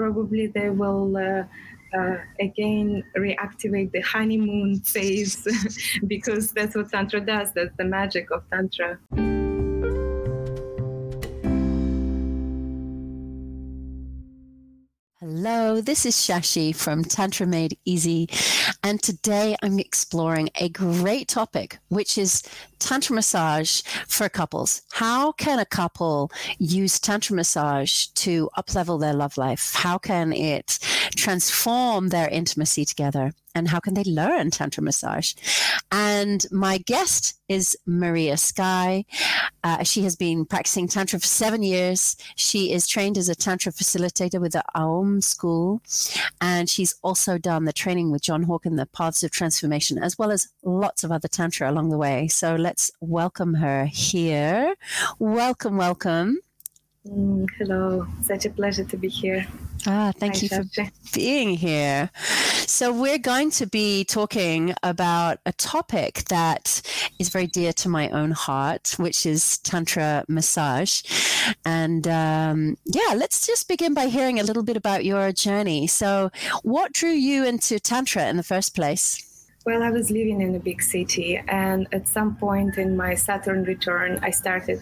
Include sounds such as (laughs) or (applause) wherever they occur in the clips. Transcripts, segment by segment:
probably they will. Uh, uh, again reactivate the honeymoon phase (laughs) because that's what tantra does that's the magic of tantra Hello, this is Shashi from Tantra Made Easy, and today I'm exploring a great topic, which is Tantra massage for couples. How can a couple use Tantra massage to uplevel their love life? How can it transform their intimacy together? And how can they learn Tantra massage? And my guest is Maria Sky. Uh, she has been practicing Tantra for seven years. She is trained as a Tantra facilitator with the Aum School, and she's also done the training with John Hawken, the Paths of Transformation, as well as lots of other Tantra along the way. So let's welcome her here. Welcome, welcome. Mm, hello, such a pleasure to be here. Ah, thank Hi, you for being here. So, we're going to be talking about a topic that is very dear to my own heart, which is Tantra massage. And um, yeah, let's just begin by hearing a little bit about your journey. So, what drew you into Tantra in the first place? Well, I was living in a big city, and at some point in my Saturn return, I started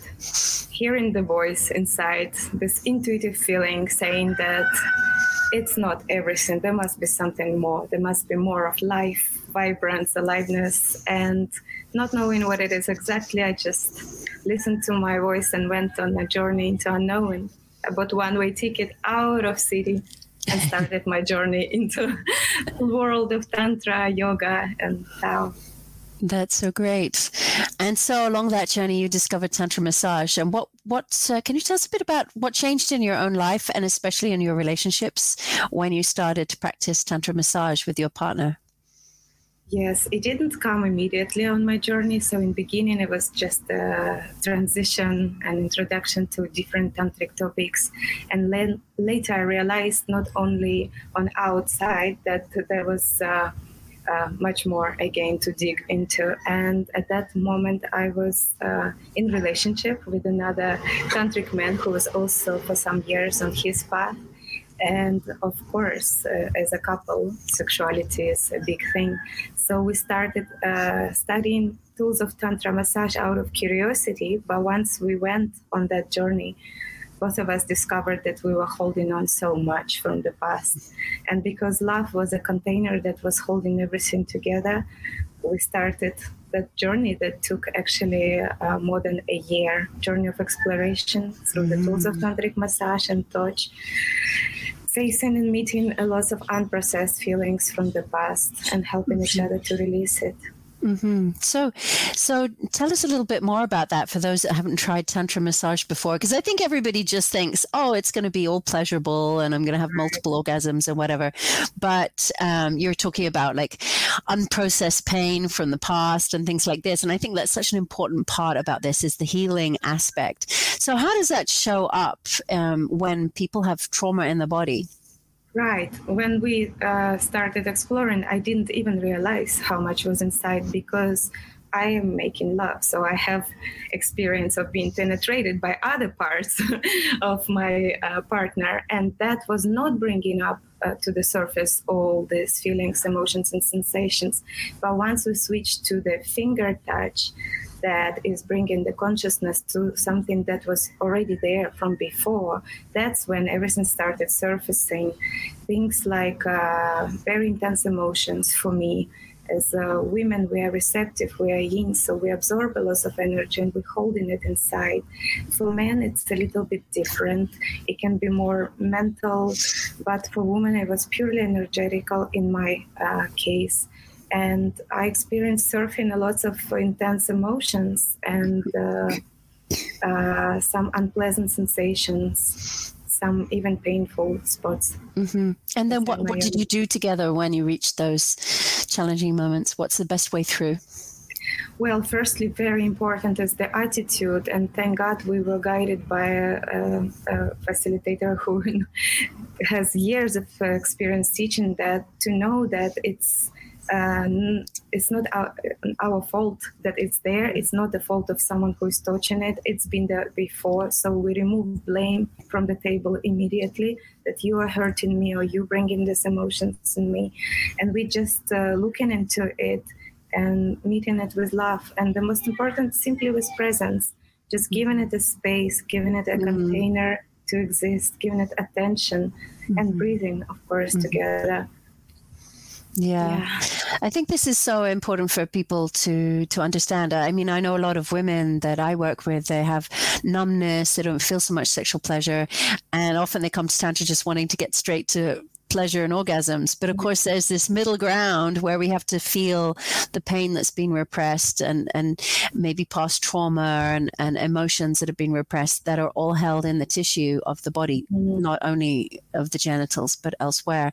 hearing the voice inside, this intuitive feeling saying that it's not everything. There must be something more. There must be more of life, vibrance, aliveness, and not knowing what it is exactly, I just listened to my voice and went on a journey into unknown. I bought one-way ticket out of city and started my journey into the world of tantra, yoga, and Tao. That's so great. And so, along that journey, you discovered tantra massage. And what what uh, can you tell us a bit about what changed in your own life, and especially in your relationships, when you started to practice tantra massage with your partner? Yes, it didn't come immediately on my journey. So in beginning, it was just a transition and introduction to different tantric topics, and then later I realized not only on outside that there was. Uh, uh, much more again to dig into and at that moment i was uh, in relationship with another tantric man who was also for some years on his path and of course uh, as a couple sexuality is a big thing so we started uh, studying tools of Tantra massage out of curiosity. But once we went on that journey, both of us discovered that we were holding on so much from the past. And because love was a container that was holding everything together, we started that journey that took actually uh, more than a year journey of exploration through mm. the tools of mm. tantric massage and touch facing and meeting a lot of unprocessed feelings from the past and helping each other to release it. Mm-hmm. So, so tell us a little bit more about that for those that haven't tried tantra massage before, because I think everybody just thinks, "Oh, it's going to be all pleasurable, and I'm going to have multiple orgasms and whatever." But um, you're talking about like unprocessed pain from the past and things like this, and I think that's such an important part about this is the healing aspect. So, how does that show up um, when people have trauma in the body? Right. When we uh, started exploring, I didn't even realize how much was inside because I am making love. So I have experience of being penetrated by other parts (laughs) of my uh, partner, and that was not bringing up uh, to the surface all these feelings, emotions, and sensations. But once we switch to the finger touch, that is bringing the consciousness to something that was already there from before, that's when everything started surfacing. Things like uh, very intense emotions for me. As uh, women, we are receptive, we are yin, so we absorb a lot of energy and we're holding it inside. For men, it's a little bit different. It can be more mental, but for women, it was purely energetical in my uh, case and I experienced surfing a lot of intense emotions and uh, uh, some unpleasant sensations, some even painful spots. Mm-hmm. And then, what, what did you do together when you reached those challenging moments? What's the best way through? Well, firstly, very important is the attitude, and thank God we were guided by a, a, a facilitator who (laughs) has years of experience teaching that to know that it's um, it's not our, our fault that it's there. It's not the fault of someone who is touching it. It's been there before. So we remove blame from the table immediately that you are hurting me or you bringing these emotions in me. And we just uh, looking into it and meeting it with love. And the most important, simply with presence, just giving it a space, giving it a mm-hmm. container to exist, giving it attention mm-hmm. and breathing, of course, mm-hmm. together. Yeah. yeah. I think this is so important for people to to understand. I mean, I know a lot of women that I work with, they have numbness, they don't feel so much sexual pleasure, and often they come to tantra just wanting to get straight to pleasure and orgasms. But of mm-hmm. course, there's this middle ground where we have to feel the pain that's been repressed and, and maybe past trauma and, and emotions that have been repressed that are all held in the tissue of the body, mm-hmm. not only of the genitals, but elsewhere.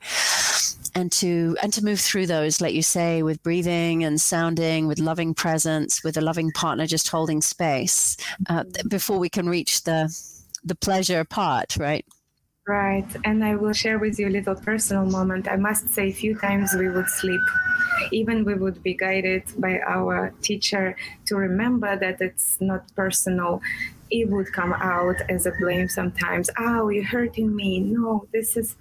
And to and to move through those, like you say, with breathing and sounding, with loving presence, with a loving partner just holding space uh, mm-hmm. before we can reach the the pleasure part, right? Right. And I will share with you a little personal moment. I must say, a few times we would sleep. Even we would be guided by our teacher to remember that it's not personal. It would come out as a blame sometimes. Oh, you're hurting me. No, this is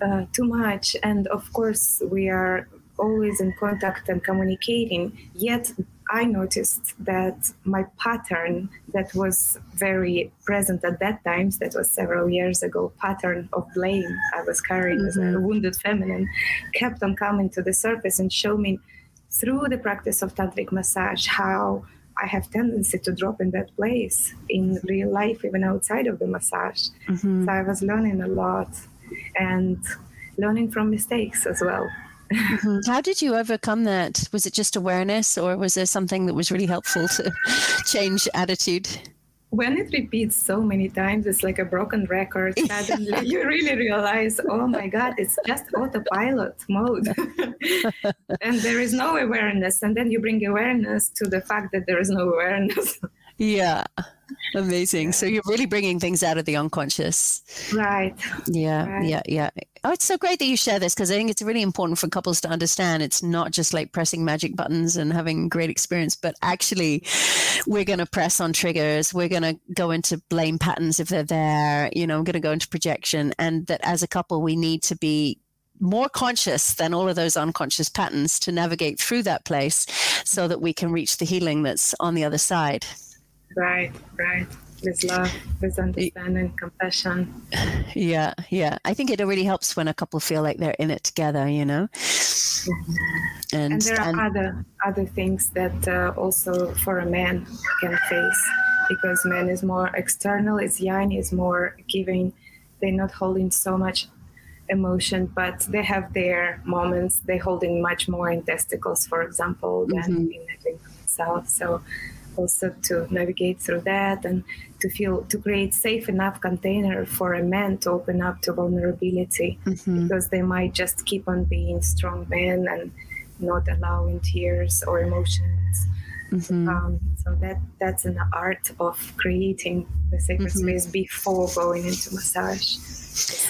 uh, too much. And of course, we are always in contact and communicating. Yet I noticed that my pattern that was very present at that time, that was several years ago, pattern of blame I was carrying mm-hmm. as a mm-hmm. wounded feminine, kept on coming to the surface and showing me through the practice of tantric massage how I have tendency to drop in that place in real life, even outside of the massage. Mm-hmm. So I was learning a lot and learning from mistakes as well. Mm-hmm. How did you overcome that? Was it just awareness, or was there something that was really helpful to (laughs) change attitude? When it repeats so many times, it's like a broken record. (laughs) Suddenly, you really realize, oh my God, it's just autopilot mode. (laughs) and there is no awareness. And then you bring awareness to the fact that there is no awareness. Yeah. Amazing. So you're really bringing things out of the unconscious. Right. Yeah. Right. Yeah. Yeah. Oh, it's so great that you share this because I think it's really important for couples to understand it's not just like pressing magic buttons and having great experience, but actually we're going to press on triggers. We're going to go into blame patterns if they're there. You know, I'm going to go into projection. And that as a couple, we need to be more conscious than all of those unconscious patterns to navigate through that place so that we can reach the healing that's on the other side. Right, right. With love, with understanding, compassion. Yeah, yeah. I think it really helps when a couple feel like they're in it together, you know. And, and, there are and, other other things that uh, also for a man can face because man is more external, is yang is more giving. They're not holding so much emotion, but they have their moments. They're holding much more in testicles, for example, than mm-hmm. in the itself. So also to navigate through that and to feel to create safe enough container for a man to open up to vulnerability mm-hmm. because they might just keep on being strong men and not allowing tears or emotions mm-hmm. um, so that that's an art of creating the sacred mm-hmm. space before going into massage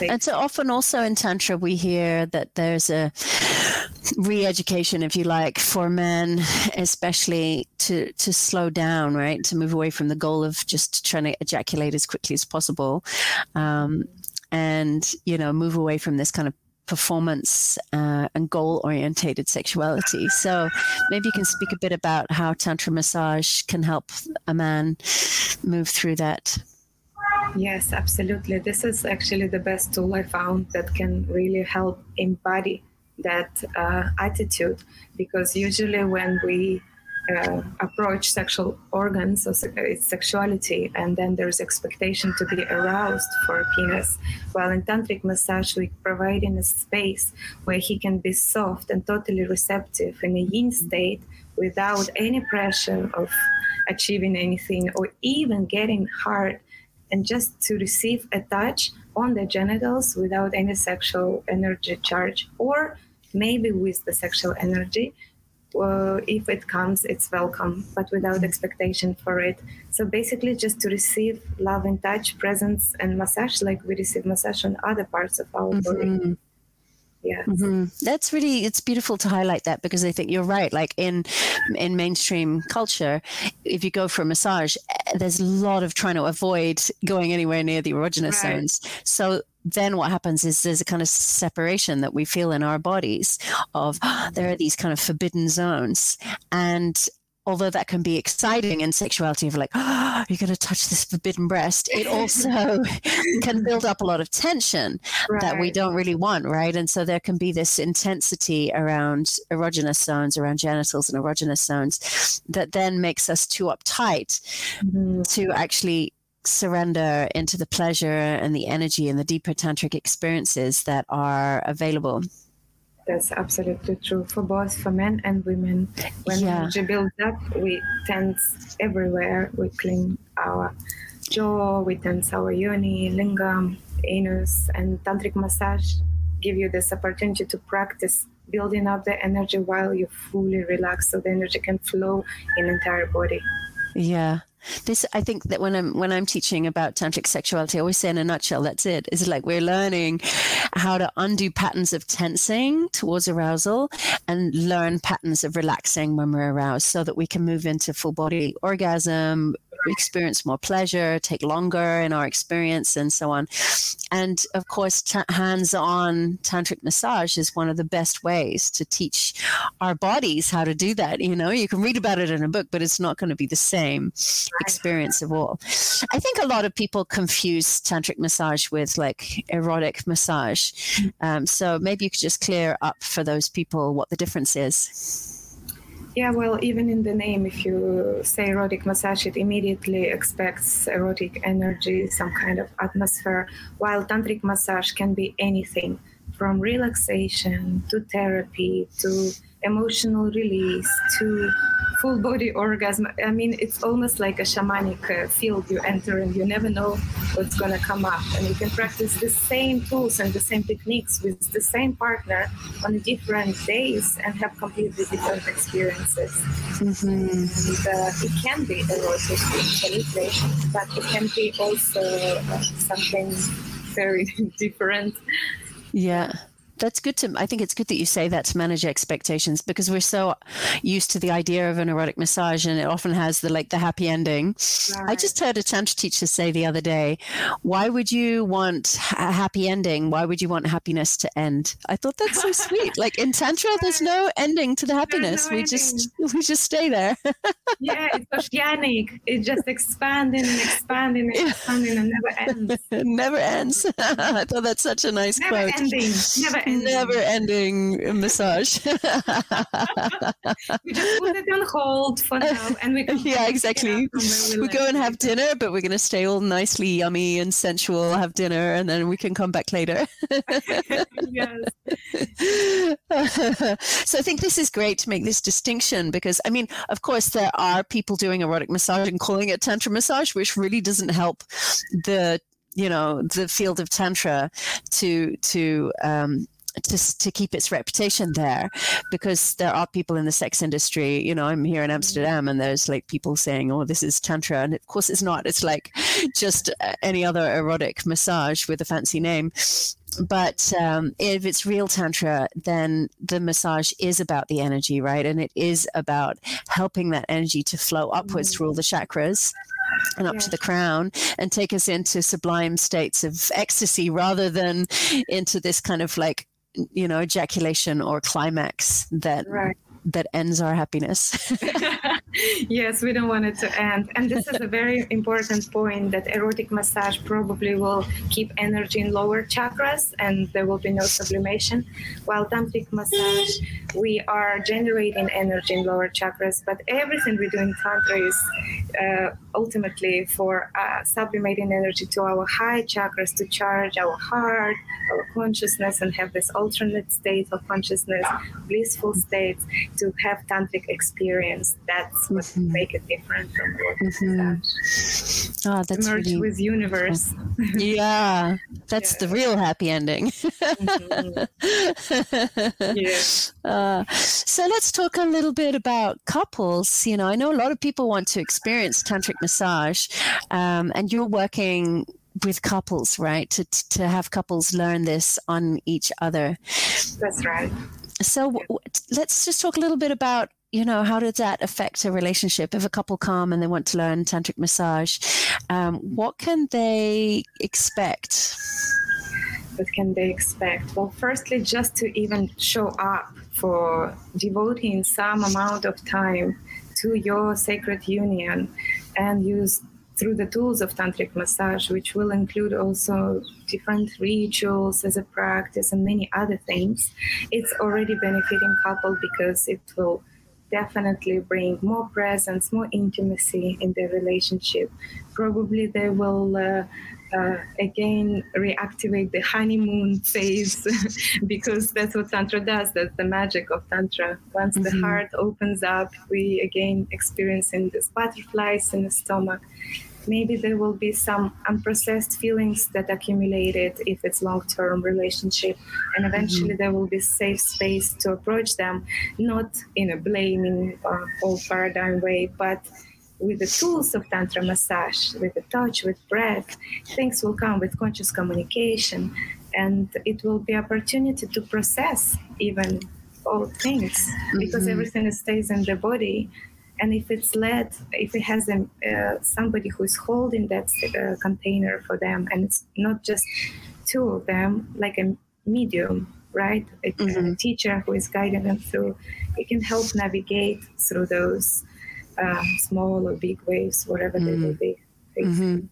and so often also in Tantra, we hear that there's a re education, if you like, for men, especially to, to slow down, right? To move away from the goal of just trying to ejaculate as quickly as possible. Um, and, you know, move away from this kind of performance uh, and goal orientated sexuality. So maybe you can speak a bit about how Tantra massage can help a man move through that. Yes, absolutely. This is actually the best tool I found that can really help embody that uh, attitude because usually when we uh, approach sexual organs or sexuality and then there's expectation to be aroused for a penis while in tantric massage we providing a space where he can be soft and totally receptive in a yin state without any pressure of achieving anything or even getting hard and just to receive a touch on the genitals without any sexual energy charge, or maybe with the sexual energy. Uh, if it comes, it's welcome, but without expectation for it. So basically, just to receive love and touch, presence, and massage, like we receive massage on other parts of our mm-hmm. body. Yeah mm-hmm. that's really it's beautiful to highlight that because i think you're right like in in mainstream culture if you go for a massage eh, there's a lot of trying to avoid going anywhere near the erogenous right. zones so then what happens is there's a kind of separation that we feel in our bodies of oh, (gasps) there are these kind of forbidden zones and although that can be exciting in sexuality of like, oh, you're going to touch this forbidden breast, it (laughs) also (laughs) can build up a lot of tension right. that we don't really want, right? And so there can be this intensity around erogenous zones, around genitals and erogenous zones that then makes us too uptight mm-hmm. to actually surrender into the pleasure and the energy and the deeper tantric experiences that are available that's absolutely true for both for men and women. When yeah. energy builds up, we tense everywhere. We clean our jaw, we tense our yoni, lingam, anus, and tantric massage give you this opportunity to practice building up the energy while you're fully relax so the energy can flow in entire body. Yeah this i think that when i'm when i'm teaching about tantric sexuality i always say in a nutshell that's it. It's like we're learning how to undo patterns of tensing towards arousal and learn patterns of relaxing when we're aroused so that we can move into full body orgasm experience more pleasure, take longer in our experience, and so on. And of course, t- hands on tantric massage is one of the best ways to teach our bodies how to do that. You know, you can read about it in a book, but it's not going to be the same experience of all. I think a lot of people confuse tantric massage with like erotic massage. Mm. Um, so maybe you could just clear up for those people what the difference is. Yeah, well, even in the name, if you say erotic massage, it immediately expects erotic energy, some kind of atmosphere, while tantric massage can be anything from relaxation to therapy to emotional release to full body orgasm. I mean, it's almost like a shamanic uh, field you enter and you never know what's going to come up. And you can practice the same tools and the same techniques with the same partner on different days and have completely different experiences. Mm-hmm. And, uh, it can be erotic penetration, but it can be also uh, something very (laughs) different. Yeah that's good to i think it's good that you say that to manage expectations because we're so used to the idea of an erotic massage and it often has the like the happy ending. Right. i just heard a tantra teacher say the other day why would you want a happy ending? Why would you want happiness to end? I thought that's so sweet. Like in tantra (laughs) there's no ending to the happiness no we ending. just (laughs) we just stay there. Yeah it's oceanic. It just expanding and expanding and (laughs) expanding and never ends. Never ends. I thought that's such a nice never quote. ending. Never. Never ending massage. (laughs) we just put it on hold for now (laughs) and we Yeah, exactly. We, we go and have dinner, but we're gonna stay all nicely yummy and sensual, have dinner, and then we can come back later. (laughs) yes. so I think this is great to make this distinction because I mean, of course, there are people doing erotic massage and calling it tantra massage, which really doesn't help the you know the field of tantra to to um, to, to keep its reputation there because there are people in the sex industry you know i'm here in amsterdam and there's like people saying oh this is tantra and of course it's not. It's like just uh, any other erotic massage with a fancy name. But um, if it's real tantra then the massage is about the energy right? And it is about helping that energy to flow upwards through all the chakras and up to the crown and take us into sublime states of ecstasy rather than into this kind of like you know ejaculation or climax that right that ends our happiness. (laughs) yes, we don't want it to end. And this is a very important point that erotic massage probably will keep energy in lower chakras and there will be no sublimation. While tantric massage, we are generating energy in lower chakras, but everything we do in tantra is uh, ultimately for uh, sublimating energy to our high chakras to charge our heart, our consciousness, and have this alternate state of consciousness, blissful states to have tantric experience. That's what mm-hmm. make it different from what mm-hmm. Oh, that's merge really... with universe. yeah, that's yeah. the real happy ending. mm-hmm. (laughs) yeah. Uh, so let's talk a little bit about couples. You know, I know a lot of people want to experience tantric massage, um, and you're working with couples, right? To to have couples learn this on each other. That's right. So w- let's just talk a little bit about you know how does that affect a relationship if a couple come and they want to learn tantric massage um, what can they expect what can they expect well firstly just to even show up for devoting some amount of time to your sacred union and use through the tools of tantric massage which will include also different rituals as a practice and many other things. It's already benefiting couple because it will definitely bring more presence more intimacy in their relationship. Probably they will uh, uh, again reactivate the honeymoon phase (laughs) because that's what tantra does that's the magic of tantra once mm-hmm. the heart opens up we again experiencing these butterflies in the stomach maybe there will be some unprocessed feelings that accumulated if it's long-term relationship and eventually mm-hmm. there will be safe space to approach them not in a blaming uh, old paradigm way but with the tools of tantra massage with the touch with breath things will come with conscious communication and it will be opportunity to process even all things mm-hmm. because everything stays in the body and if it's led if it has a, uh, somebody who is holding that uh, container for them and it's not just two of them like a medium right a, mm-hmm. a teacher who is guiding them through it can help navigate through those um, small or big waves, whatever mm. they may be. Mm-hmm.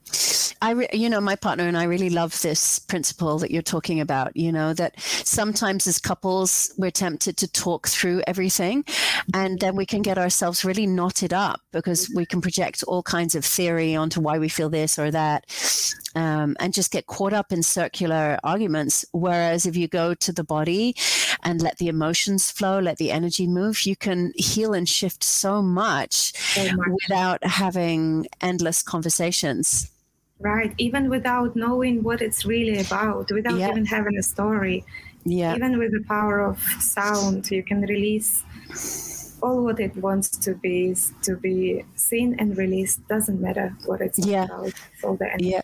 I, re- you know, my partner and I really love this principle that you're talking about. You know, that sometimes as couples, we're tempted to talk through everything and then we can get ourselves really knotted up because we can project all kinds of theory onto why we feel this or that um, and just get caught up in circular arguments. Whereas if you go to the body and let the emotions flow, let the energy move, you can heal and shift so much, so much. without having endless conversations. Right. Even without knowing what it's really about, without yeah. even having a story. Yeah. Even with the power of sound, you can release all what it wants to be to be seen and released. Doesn't matter what it's yeah. about. all the energy. Yeah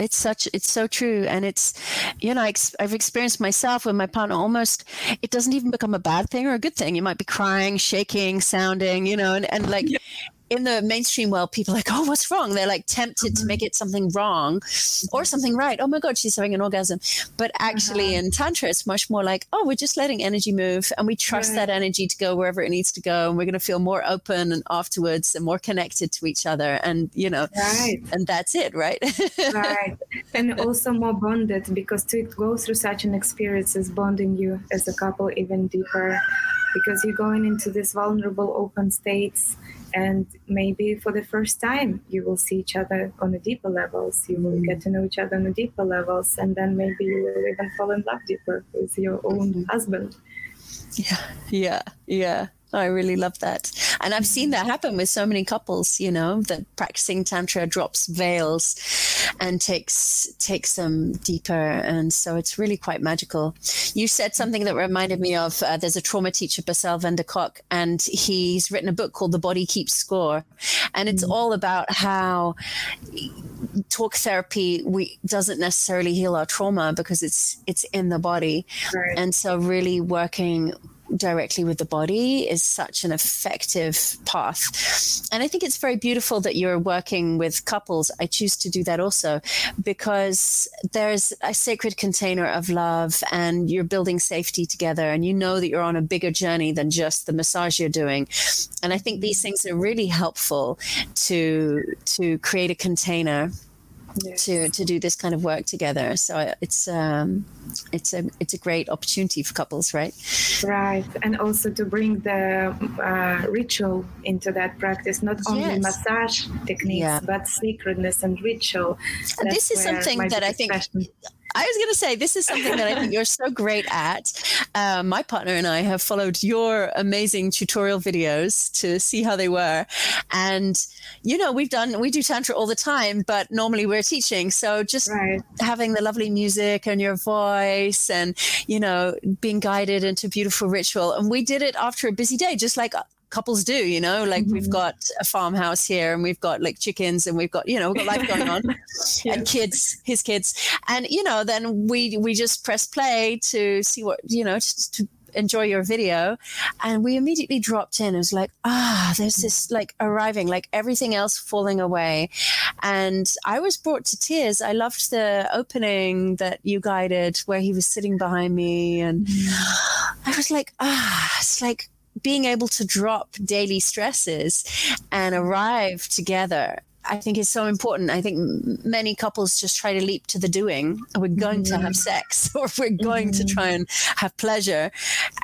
it's such it's so true and it's you know i've experienced myself with my partner almost it doesn't even become a bad thing or a good thing you might be crying shaking sounding you know and, and like yeah in the mainstream world, people are like, oh, what's wrong? They're like tempted mm-hmm. to make it something wrong or something right. Oh my God, she's having an orgasm. But actually, uh-huh. in Tantra, it's much more like, oh, we're just letting energy move and we trust right. that energy to go wherever it needs to go. And we're going to feel more open and afterwards and more connected to each other. And, you know, right. and that's it, right? right. And (laughs) also more bonded because to go through such an experience is bonding you as a couple even deeper because you're going into these vulnerable open states and maybe for the first time you will see each other on a deeper levels. You will get to know each other on a deeper levels and then maybe you will even fall in love deeper with your own husband. Yeah yeah yeah I really love that. And I've seen that happen with so many couples, you know, that practicing tantra drops veils and takes takes them deeper and so it's really quite magical. You said something that reminded me of uh, there's a trauma teacher Bessel van der Kolk and he's written a book called The Body Keeps Score and it's mm. all about how talk therapy we doesn't necessarily heal our trauma because it's it's in the body. Right. And so really working directly with the body is such an effective path. And I think it's very beautiful that you're working with couples. I choose to do that also because there's a sacred container of love and you're building safety together and you know that you're on a bigger journey than just the massage you're doing. And I think these things are really helpful to to create a container to to do this kind of work together. So it's um, it's a it's a great opportunity for couples, right? Right, and also to bring the uh, ritual into that practice, not only yes. massage techniques, yeah. but sacredness and ritual. And That's this is something that I think. I was going to say, this is something that I think you're so great at. Um, my partner and I have followed your amazing tutorial videos to see how they were. And, you know, we've done, we do Tantra all the time, but normally we're teaching. So just right. having the lovely music and your voice and, you know, being guided into beautiful ritual. And we did it after a busy day, just like couples do, you know, like mm-hmm. we've got a farmhouse here and we've got like chickens and we've got, you know, we've got life going on (laughs) and kids, his kids. And, you know, then we, we just press play to see what, you know, to, to enjoy your video. And we immediately dropped in. It was like, ah, there's this like arriving, like everything else falling away. And I was brought to tears. I loved the opening that you guided where he was sitting behind me. And I was like, ah, it's like being able to drop daily stresses and arrive together I think is so important. I think many couples just try to leap to the doing. We're going mm-hmm. to have mm-hmm. sex (laughs) or we're going mm-hmm. to try and have pleasure.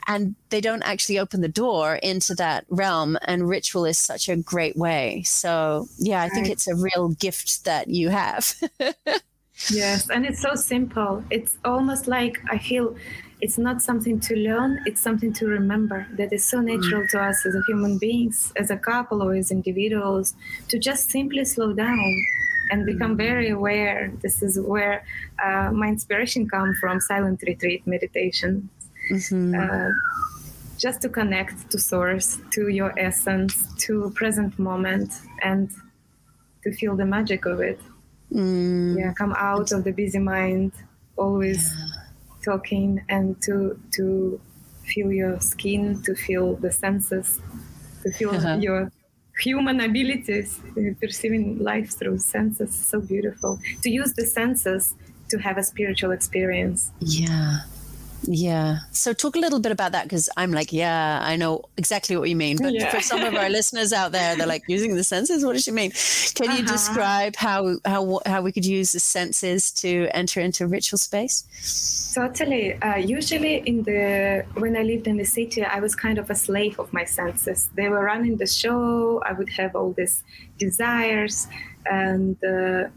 And they don't actually open the door into that realm. And ritual is such a great way. So, yeah, I think it's a real gift that you have. (laughs) yes. And it's so simple. It's almost like I feel it's not something to learn it's something to remember that is so natural to us as human beings as a couple or as individuals to just simply slow down and become very aware. This is where uh, my inspiration comes from silent retreat meditation. Mm-hmm. uh, just to connect to source to your essence to present moment and to feel the magic of it. Mm. yeah come out of the busy mind always yeah talking and to to feel your skin, to feel the senses, to feel uh-huh. your human abilities, perceiving life through senses. So beautiful. To use the senses to have a spiritual experience. Yeah. Yeah. So talk a little bit about that because I'm like, yeah, I know exactly what you mean. But yeah. for some of our listeners out there, they're like using the senses. What does she mean? Can uh-huh. you describe how how how we could use the senses to enter into ritual space? Totally. Uh, usually, in the when I lived in the city, I was kind of a slave of my senses. They were running the show. I would have all these desires and uh,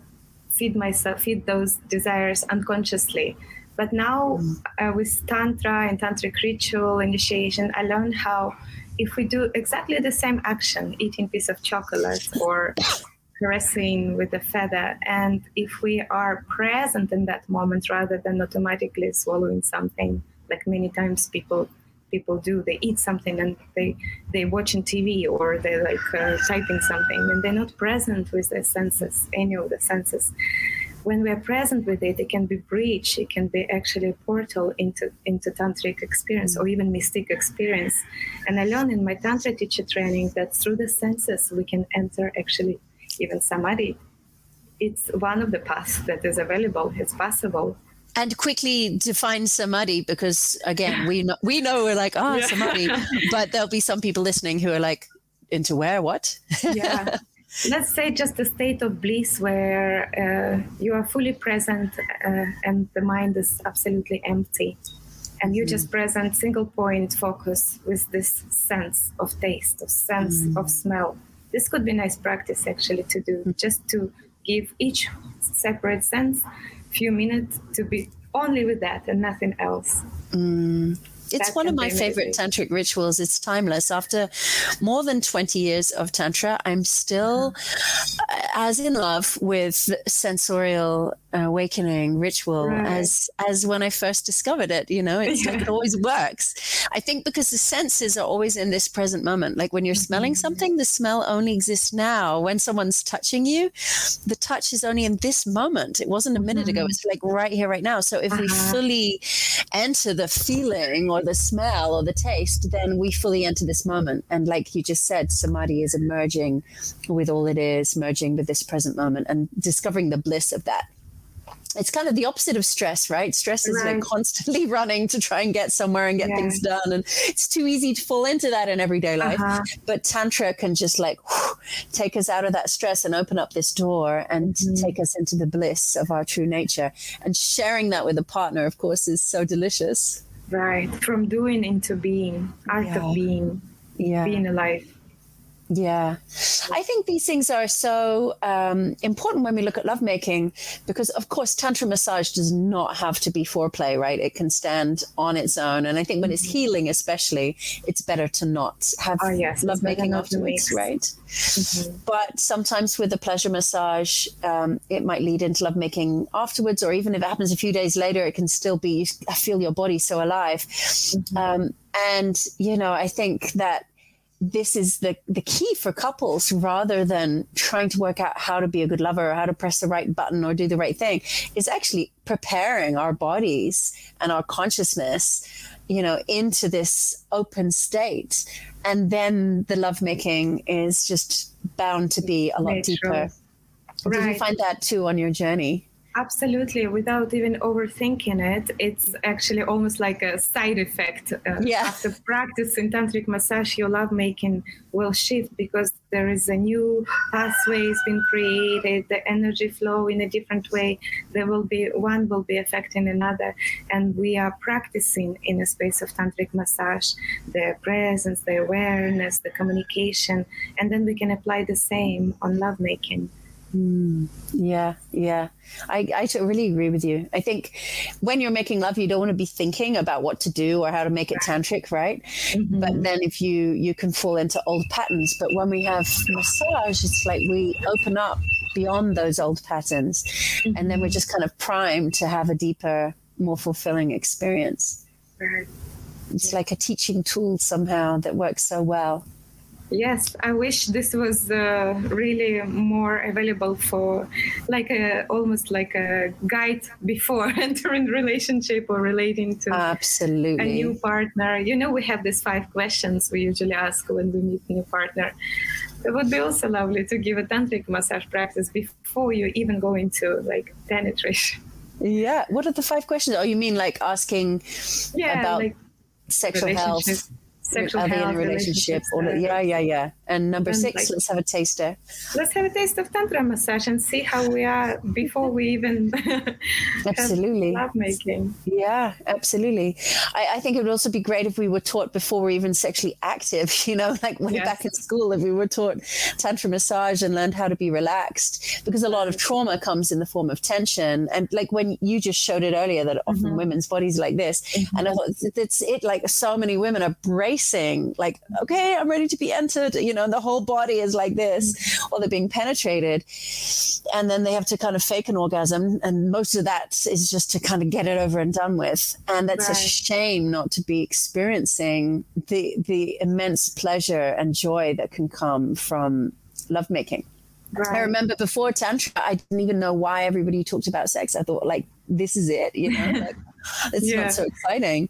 feed myself, feed those desires unconsciously but now mm. uh, with Tantra and Tantric ritual initiation, I learned how if we do exactly the same action, eating piece of chocolate or caressing with a feather, and if we are present in that moment rather than automatically swallowing something, like many times people people do, they eat something and they they watching TV or they like uh, typing something, and they're not present with their senses, any of the senses when we are present with it, it can be bridge. It can be actually a portal into into tantric experience or even mystic experience. And I learned in my tantra teacher training that through the senses we can enter actually even samadhi. It's one of the paths that is available. It's possible. And quickly define samadhi because again, we know we know we're like, oh, yeah. samadhi, but there'll be some people listening who are like, into where? What? yeah. (laughs) let's say just a state of bliss where uh, you are fully present uh, and the mind is absolutely empty and you mm. just present single point focus with this sense of taste of sense mm. of smell this could be nice practice actually to do mm. just to give each separate sense a few minutes to be only with that and nothing else mm it's one of my favorite tantric rituals. It's timeless. After more than 20 years of tantra, I'm still uh-huh. as in love with sensorial awakening ritual right. as as when I first discovered it. You know, it's yeah. like it always works. I think because the senses are always in this present moment. Like when you're smelling mm-hmm. something, the smell only exists now. When someone's touching you, the touch is only in this moment. It wasn't a minute mm-hmm. ago. It's like right here, right now. So if uh-huh. we fully enter the feeling or the smell or the taste, then we fully enter this moment. And like you just said, samadhi is emerging with all it is, merging with this present moment and discovering the bliss of that it's kind of the opposite of stress, right? Stress is right. like constantly (laughs) running to try and get somewhere and get yeah. things done. And it's too easy to fall into that in everyday life. Uh-huh. But Tantra can just like whew, take us out of that stress and open up this door and mm-hmm. take us into the bliss of our true nature. And sharing that with a partner, of course, is so delicious. Right. From doing into being, art yeah. of being, yeah. being alive. Yeah. I think these things are so um, important when we look at lovemaking because, of course, Tantra massage does not have to be foreplay, right? It can stand on its own. And I think when it's mm-hmm. healing, especially, it's better to not have oh, yes, lovemaking afterwards, right? Mm-hmm. But sometimes with a pleasure massage, um, it might lead into lovemaking afterwards, or even if it happens a few days later, it can still be, I feel your body so alive. Mm-hmm. Um, and, you know, I think that this is the, the key for couples rather than trying to work out how to be a good lover or how to press the right button or do the right thing is actually preparing our bodies and our consciousness you know into this open state and then the lovemaking is just bound to be a lot Natural. deeper right. did you find that too on your journey Absolutely, without even overthinking it, it's actually almost like a side effect. Uh, yeah. After practicing tantric massage, your lovemaking will shift because there is a new pathway has been created, the energy flow in a different way. There will be one will be affecting another, and we are practicing in a space of tantric massage the presence, the awareness, the communication, and then we can apply the same on lovemaking. Mm, yeah, yeah. I, I really agree with you. I think when you're making love, you don't want to be thinking about what to do or how to make it tantric, right? Mm-hmm. But then if you you can fall into old patterns. But when we have massage, it's like we open up beyond those old patterns, mm-hmm. and then we're mm-hmm. just kind of primed to have a deeper, more fulfilling experience. Right. It's like a teaching tool somehow that works so well. Yes, I wish this was uh, really more available for like a almost like a guide before (laughs) entering relationship or relating to absolutely a new partner. You know, we have these five questions we usually ask when we meet a new partner. It would be also lovely to give a tantric massage practice before you even go into like penetration. Yeah. What are the five questions? Oh, you mean like asking yeah, about like sexual health? Sexual are they in a relationship or yeah yeah yeah and number and six like, let's have a taster let's have a taste of tantra massage and see how we are before we even (laughs) absolutely love making yeah absolutely I, I, think it would also be great if we were taught before we're even sexually active (laughs) you know like way yes. back in school if we were taught tantra massage and learned how to be relaxed because a lot of trauma comes in the form of tension and like when you just showed it earlier that often mm-hmm. women's bodies like this mm-hmm. and I thought it's it like so many women are bracing like, okay, I'm ready to be entered, you know, and the whole body is like this, or they're being penetrated. And then they have to kind of fake an orgasm. And most of that is just to kind of get it over and done with. And that's right. a shame not to be experiencing the, the immense pleasure and joy that can come from lovemaking. Right. I remember before Tantra, I didn't even know why everybody talked about sex. I thought, like, this is it, you know? (laughs) Like, it's yeah. not so exciting.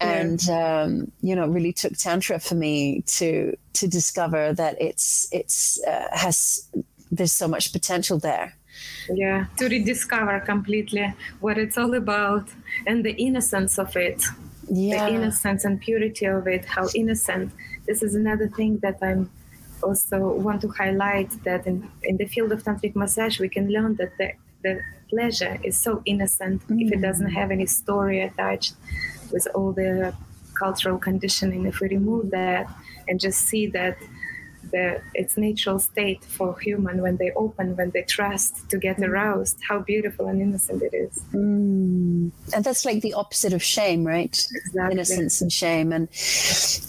And yeah. um, you know, it really took tantra for me to to discover that it's it's uh, has there's so much potential there. Yeah, to rediscover completely what it's all about and the innocence of it. Yeah. The innocence and purity of it, how innocent. This is another thing that I'm also want to highlight that in, in the field of tantric massage we can learn that the, the pleasure is so innocent mm. if it doesn't have any story attached with all the cultural conditioning. If we remove that and just see that the its natural state for human when they open, when they trust to get mm. aroused, how beautiful and innocent it is. Mm. And that's like the opposite of shame, right? Exactly. Innocence and shame. And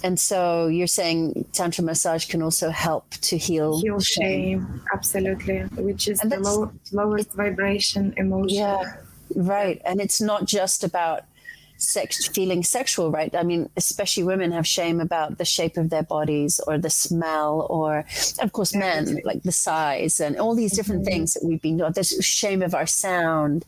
and so you're saying tantra massage can also help to heal heal shame, shame absolutely, which is the low, lowest vibration emotion. Yeah, right. And it's not just about sex feeling sexual right? I mean especially women have shame about the shape of their bodies or the smell or of course men like the size and all these different mm-hmm. things that we've been there's shame of our sound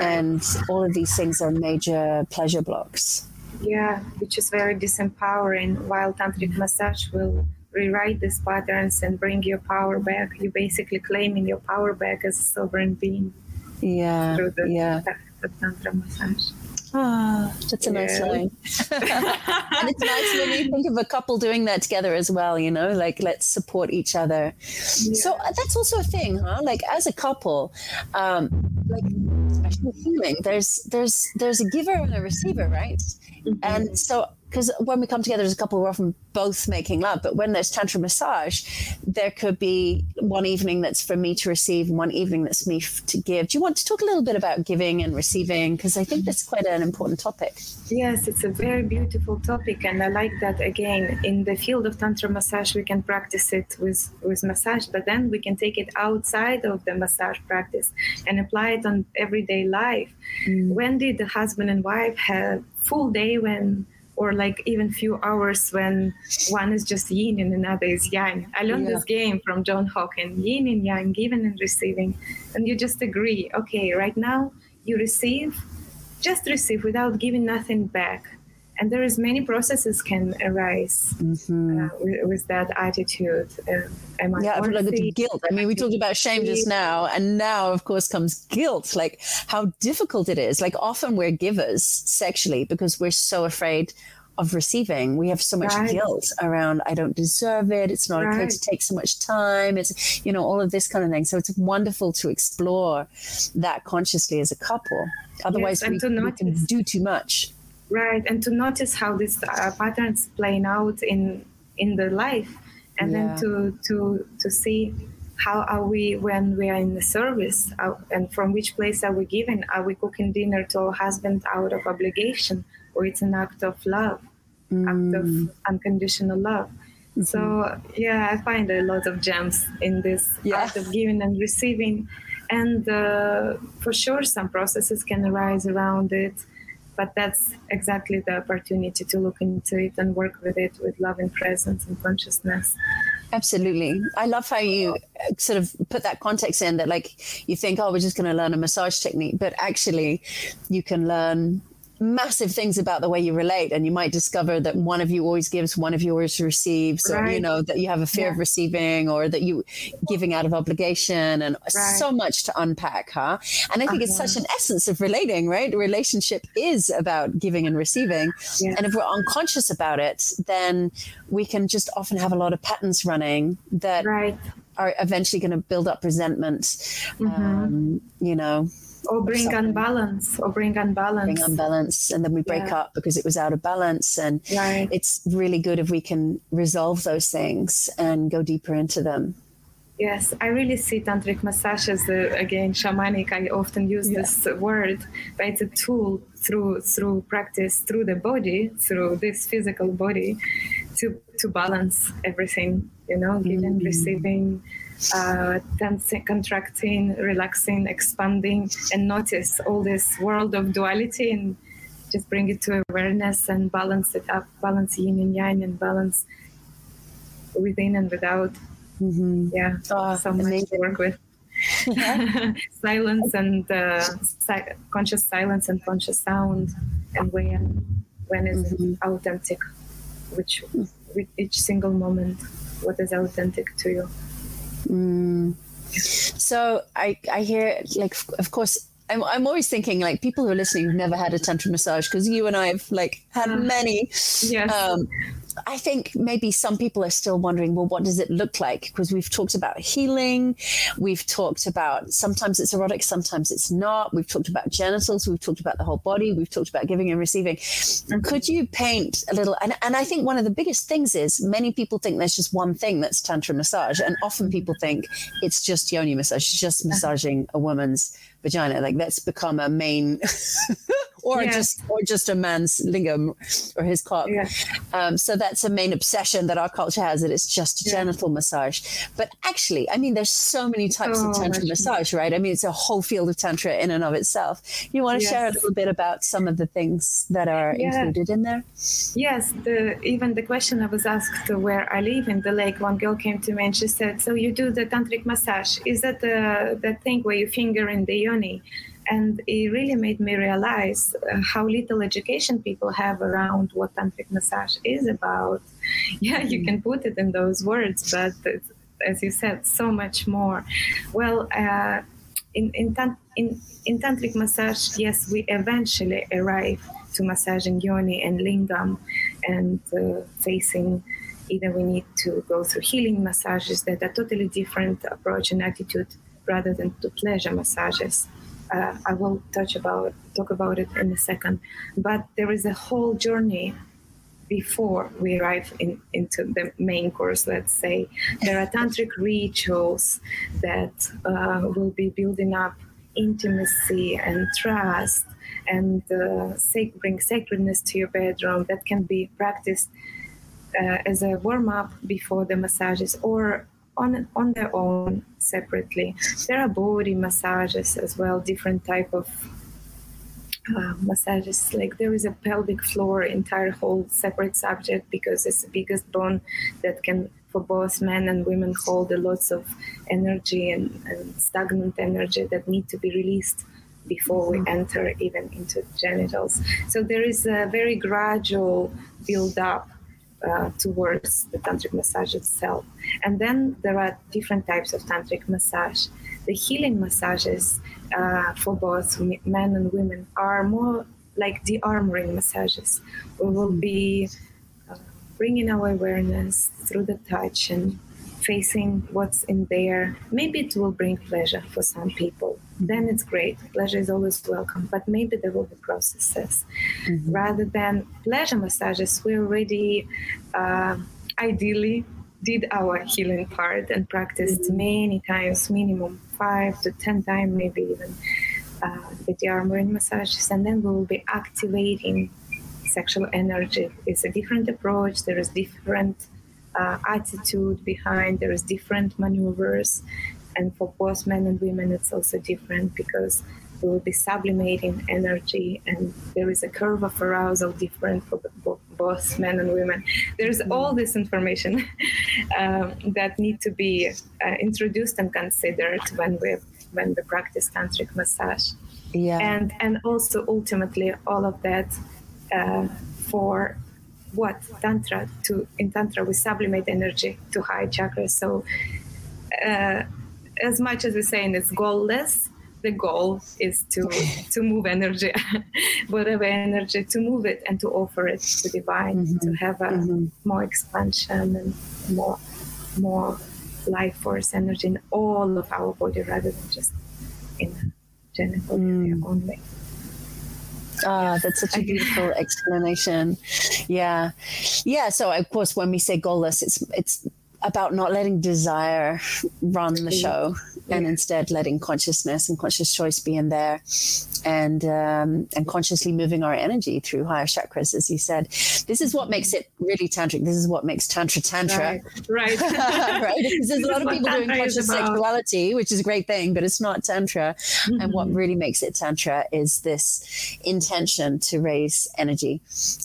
and all of these things are major pleasure blocks. Yeah which is very disempowering. While tantric massage will rewrite these patterns and bring your power back. You basically claiming your power back as a sovereign being yeah through the, yeah. the tantra massage Ah, that's a yeah. nice line. (laughs) and it's nice when you think of a couple doing that together as well, you know, like let's support each other. Yeah. So uh, that's also a thing, huh? Like as a couple, um, like especially healing, there's there's there's a giver and a receiver, right? Mm-hmm. And so because when we come together as a couple, we're often both making love. But when there's tantra massage, there could be one evening that's for me to receive and one evening that's me to give. Do you want to talk a little bit about giving and receiving? Because I think that's quite an important topic. Yes, it's a very beautiful topic, and I like that. Again, in the field of tantra massage, we can practice it with with massage, but then we can take it outside of the massage practice and apply it on everyday life. Mm. When did the husband and wife have full day when or like even few hours when one is just yin and another is yang. I learned yeah. this game from John Hawken, yin and yang, giving and receiving. And you just agree, okay, right now you receive, just receive without giving nothing back and there is many processes can arise mm-hmm. uh, with, with, that attitude. Uh, am I yeah, like the guilt. I mean, we talked about shame just now, and now, of course, comes guilt. Like how difficult it is. Like often we're givers sexually because we're so afraid of receiving. We have so much right. guilt around I don't deserve it. It's not right. okay to take so much time. It's you know all of this kind of thing. So it's wonderful to explore that consciously as a couple. Otherwise, yes, we, we can do too much right and to notice how these uh, patterns playing out in in the life and yeah. then to to to see how are we when we are in the service uh, and from which place are we given are we cooking dinner to our husband out of obligation or it's an act of love mm. act of mm. unconditional love mm-hmm. so yeah i find a lot of gems in this yeah. act of giving and receiving and uh, for sure some processes can arise around it but that's exactly the opportunity to look into it and work with it with love and presence and consciousness. Absolutely. I love how you uh, sort of put that context in that like you think oh we're just going to learn a massage technique but actually you can learn massive things about the way you relate and you might discover that one of you always gives one of you always receives right. or you know that you have a fear yeah. of receiving or that you giving out of obligation and right. so much to unpack huh and i think uh-huh. it's such uh-huh. an essence of relating right relationship is about giving and receiving yeah. and if we're unconscious about it then we can just often have a lot of patterns running that right. are eventually going to build up resentment mm-hmm. um, you know or bring unbalance or bring unbalance bring unbalance and then we break yeah. up because it was out of balance and right. it's really good if we can resolve those things and go deeper into them Yes, I really see tantric massage as a, again shamanic. I often use yeah. this word, but it's a tool through through practice, through the body, through this physical body, to to balance everything. You know, giving, mm-hmm. receiving, uh, tensing, contracting, relaxing, expanding, and notice all this world of duality and just bring it to awareness and balance it up, balance yin and yang, and balance within and without. Mm-hmm. Yeah, oh, so much amazing. to work with. (laughs) silence and uh, si- conscious silence and conscious sound, and when when is mm-hmm. authentic? Which with each single moment, what is authentic to you? Mm. So I I hear like of course I'm, I'm always thinking like people who are listening who've never had a tantra massage because you and I have like had mm. many. Yes. Um, I think maybe some people are still wondering, well, what does it look like? Because we've talked about healing. We've talked about sometimes it's erotic, sometimes it's not. We've talked about genitals. We've talked about the whole body. We've talked about giving and receiving. Mm-hmm. Could you paint a little? And, and I think one of the biggest things is many people think there's just one thing that's Tantra massage. And often people think it's just yoni massage, just massaging a woman's vagina. Like that's become a main (laughs) or yes. just or just a man's lingam or his cock. Yeah. Um, so that's a main obsession that our culture has that it's just yeah. genital massage. But actually, I mean, there's so many types oh, of tantra massage, right? I mean, it's a whole field of tantra in and of itself. You want to yes. share a little bit about some of the things that are yeah. included in there? Yes, the, even the question I was asked where I live in the lake, one girl came to me and she said, "So you do the tantric massage? Is that the the thing where you finger in the yoni?" And it really made me realize uh, how little education people have around what tantric massage is about. (laughs) Yeah you can put it in those words but as you said so much more. Well uh, in, in, in, in tantric massage yes we eventually arrive to massaging yoni and lingam and uh, facing either we need to go through healing massages that are totally different approach and attitude rather than to pleasure massages uh, I will touch about talk about it in a second. But there is a whole journey before we arrive in, into the main course. Let's say there are tantric rituals that uh, will be building up intimacy and trust and uh, sac- bring sacredness to your bedroom that can be practiced uh, as a warm up before the massages or on on their own separately. There are body massages as well, different type of uh, massages like there is a pelvic floor entire whole separate subject because it's the biggest bone that can for both men and women hold a lots of energy and, and stagnant energy that need to be released before we enter even into genitals so there is a very gradual build up uh, towards the tantric massage itself and then there are different types of tantric massage the healing massages uh, for both men and women are more like de-armoring massages. We will be uh, bringing our awareness through the touch and facing what's in there. Maybe it will bring pleasure for some people. Then it's great. Pleasure is always welcome, but maybe there will be processes. Mm-hmm. Rather than pleasure massages, we already uh, ideally did our healing part and practiced mm-hmm. many times, minimum five to ten times, maybe even uh, with de-armoring massages, and then we will be activating sexual energy. It's a different approach. There is different uh, attitude behind. There is different maneuvers, and for both men and women, it's also different because we will be sublimating energy, and there is a curve of arousal different for both men and women. There's mm-hmm. all this information (laughs) um, that need to be uh, introduced and considered when we when we practice tantric massage. Yeah. And and also ultimately all of that uh, for what tantra to in tantra we sublimate energy to high chakras. So uh, as much as we're saying it's goalless, the goal is to (laughs) to move energy, (laughs) whatever energy, to move it and to offer it to divine, mm-hmm. to have a mm-hmm. more expansion and more more life force energy in all of our body rather than just in genital mm. area only. Ah, that's such a beautiful explanation. Yeah, yeah. So of course, when we say goalless, it's it's about not letting desire run the show and instead letting consciousness and conscious choice be in there and um, and consciously moving our energy through higher chakras as you said this is what makes it really tantric this is what makes tantra tantra right right, (laughs) right? because there's a lot of people doing conscious sexuality which is a great thing but it's not tantra mm-hmm. and what mm-hmm. really makes it tantra is this intention to raise energy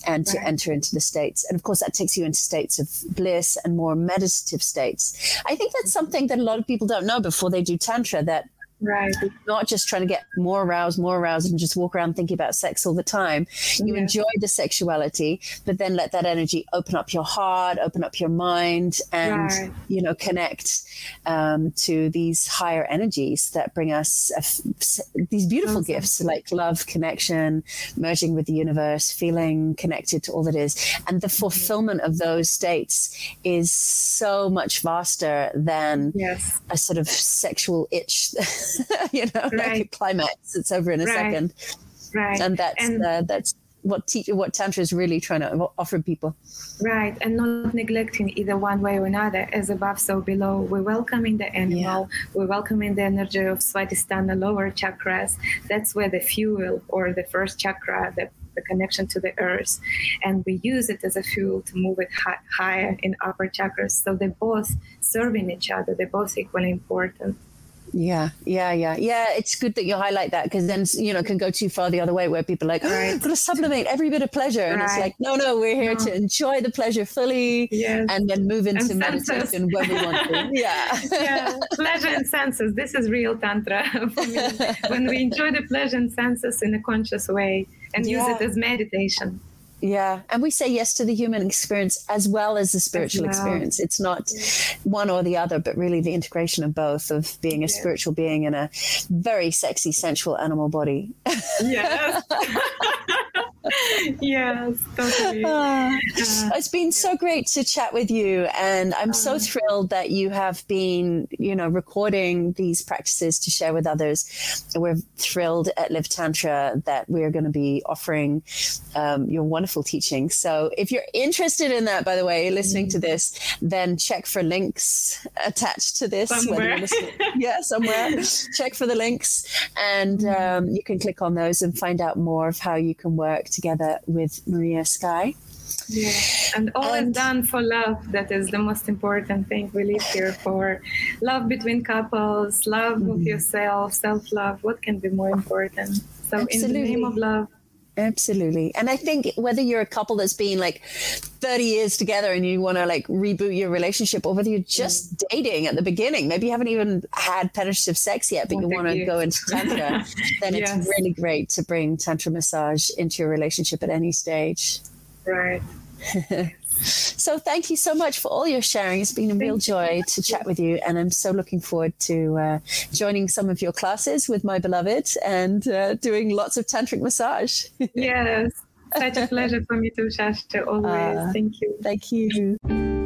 and right. to enter into the states and of course that takes you into states of bliss and more meditative states i think that's something that a lot of people don't know before they do tantra that Right. Not just trying to get more aroused, more aroused, and just walk around thinking about sex all the time. You yeah. enjoy the sexuality, but then let that energy open up your heart, open up your mind, and right. you know connect um, to these higher energies that bring us these beautiful awesome. gifts like love, connection, merging with the universe, feeling connected to all that is, and the mm-hmm. fulfillment of those states is so much vaster than yes. a sort of sexual itch. (laughs) (laughs) you know, right. (laughs) like a climax. It's over in a right. second. Right. And that's and, uh, that's what te- what tantra is really trying to offer people. Right, and not neglecting either one way or another, as above, so below. We're welcoming the animal. Yeah. We're welcoming the energy of Swadhisthana lower chakras. That's where the fuel or the first chakra, the the connection to the earth, and we use it as a fuel to move it hi- higher in upper chakras. So they're both serving each other. They're both equally important. Yeah, yeah, yeah, yeah. It's good that you highlight that because then you know can go too far the other way where people are like, right. oh, got to (gasps) sublimate every bit of pleasure, right. and it's like, no, no, we're here no. to enjoy the pleasure fully, yes. and then move into and meditation when we want to. (laughs) Yeah, yeah, pleasure and senses. This is real tantra (laughs) for me. when we enjoy the pleasure and senses in a conscious way and yeah. use it as meditation. Yeah. And we say yes to the human experience as well as the spiritual well. experience. It's not yeah. one or the other, but really the integration of both, of being a yeah. spiritual being in a very sexy, sensual animal body. Yes. (laughs) (laughs) yes, totally. Uh, it's been so great to chat with you, and I'm so uh-huh. thrilled that you have been, you know, recording these practices to share with others. We're thrilled at Live Tantra that we're going to be offering um, your wonderful teaching. So, if you're interested in that, by the way, listening to this, then check for links attached to this. Somewhere. (laughs) yeah, somewhere. check for the links, and mm. um, you can click on those and find out more of how you can work together with Maria Sky. Yeah, and all and, is done for love. That is the most important thing we live here for. Love between couples, love mm-hmm. with yourself, self love. What can be more important? So Absolutely. in the name of love. Absolutely. And I think whether you're a couple that's been like 30 years together and you want to like reboot your relationship, or whether you're just mm. dating at the beginning, maybe you haven't even had penetrative sex yet, but you want to go into Tantra, (laughs) then yes. it's really great to bring Tantra massage into your relationship at any stage. Right. (laughs) So thank you so much for all your sharing. It's been a real joy to chat with you, and I'm so looking forward to uh, joining some of your classes with my beloved and uh, doing lots of tantric massage. (laughs) yes, such a pleasure for me to Shashi. Always. Uh, thank you. Thank you.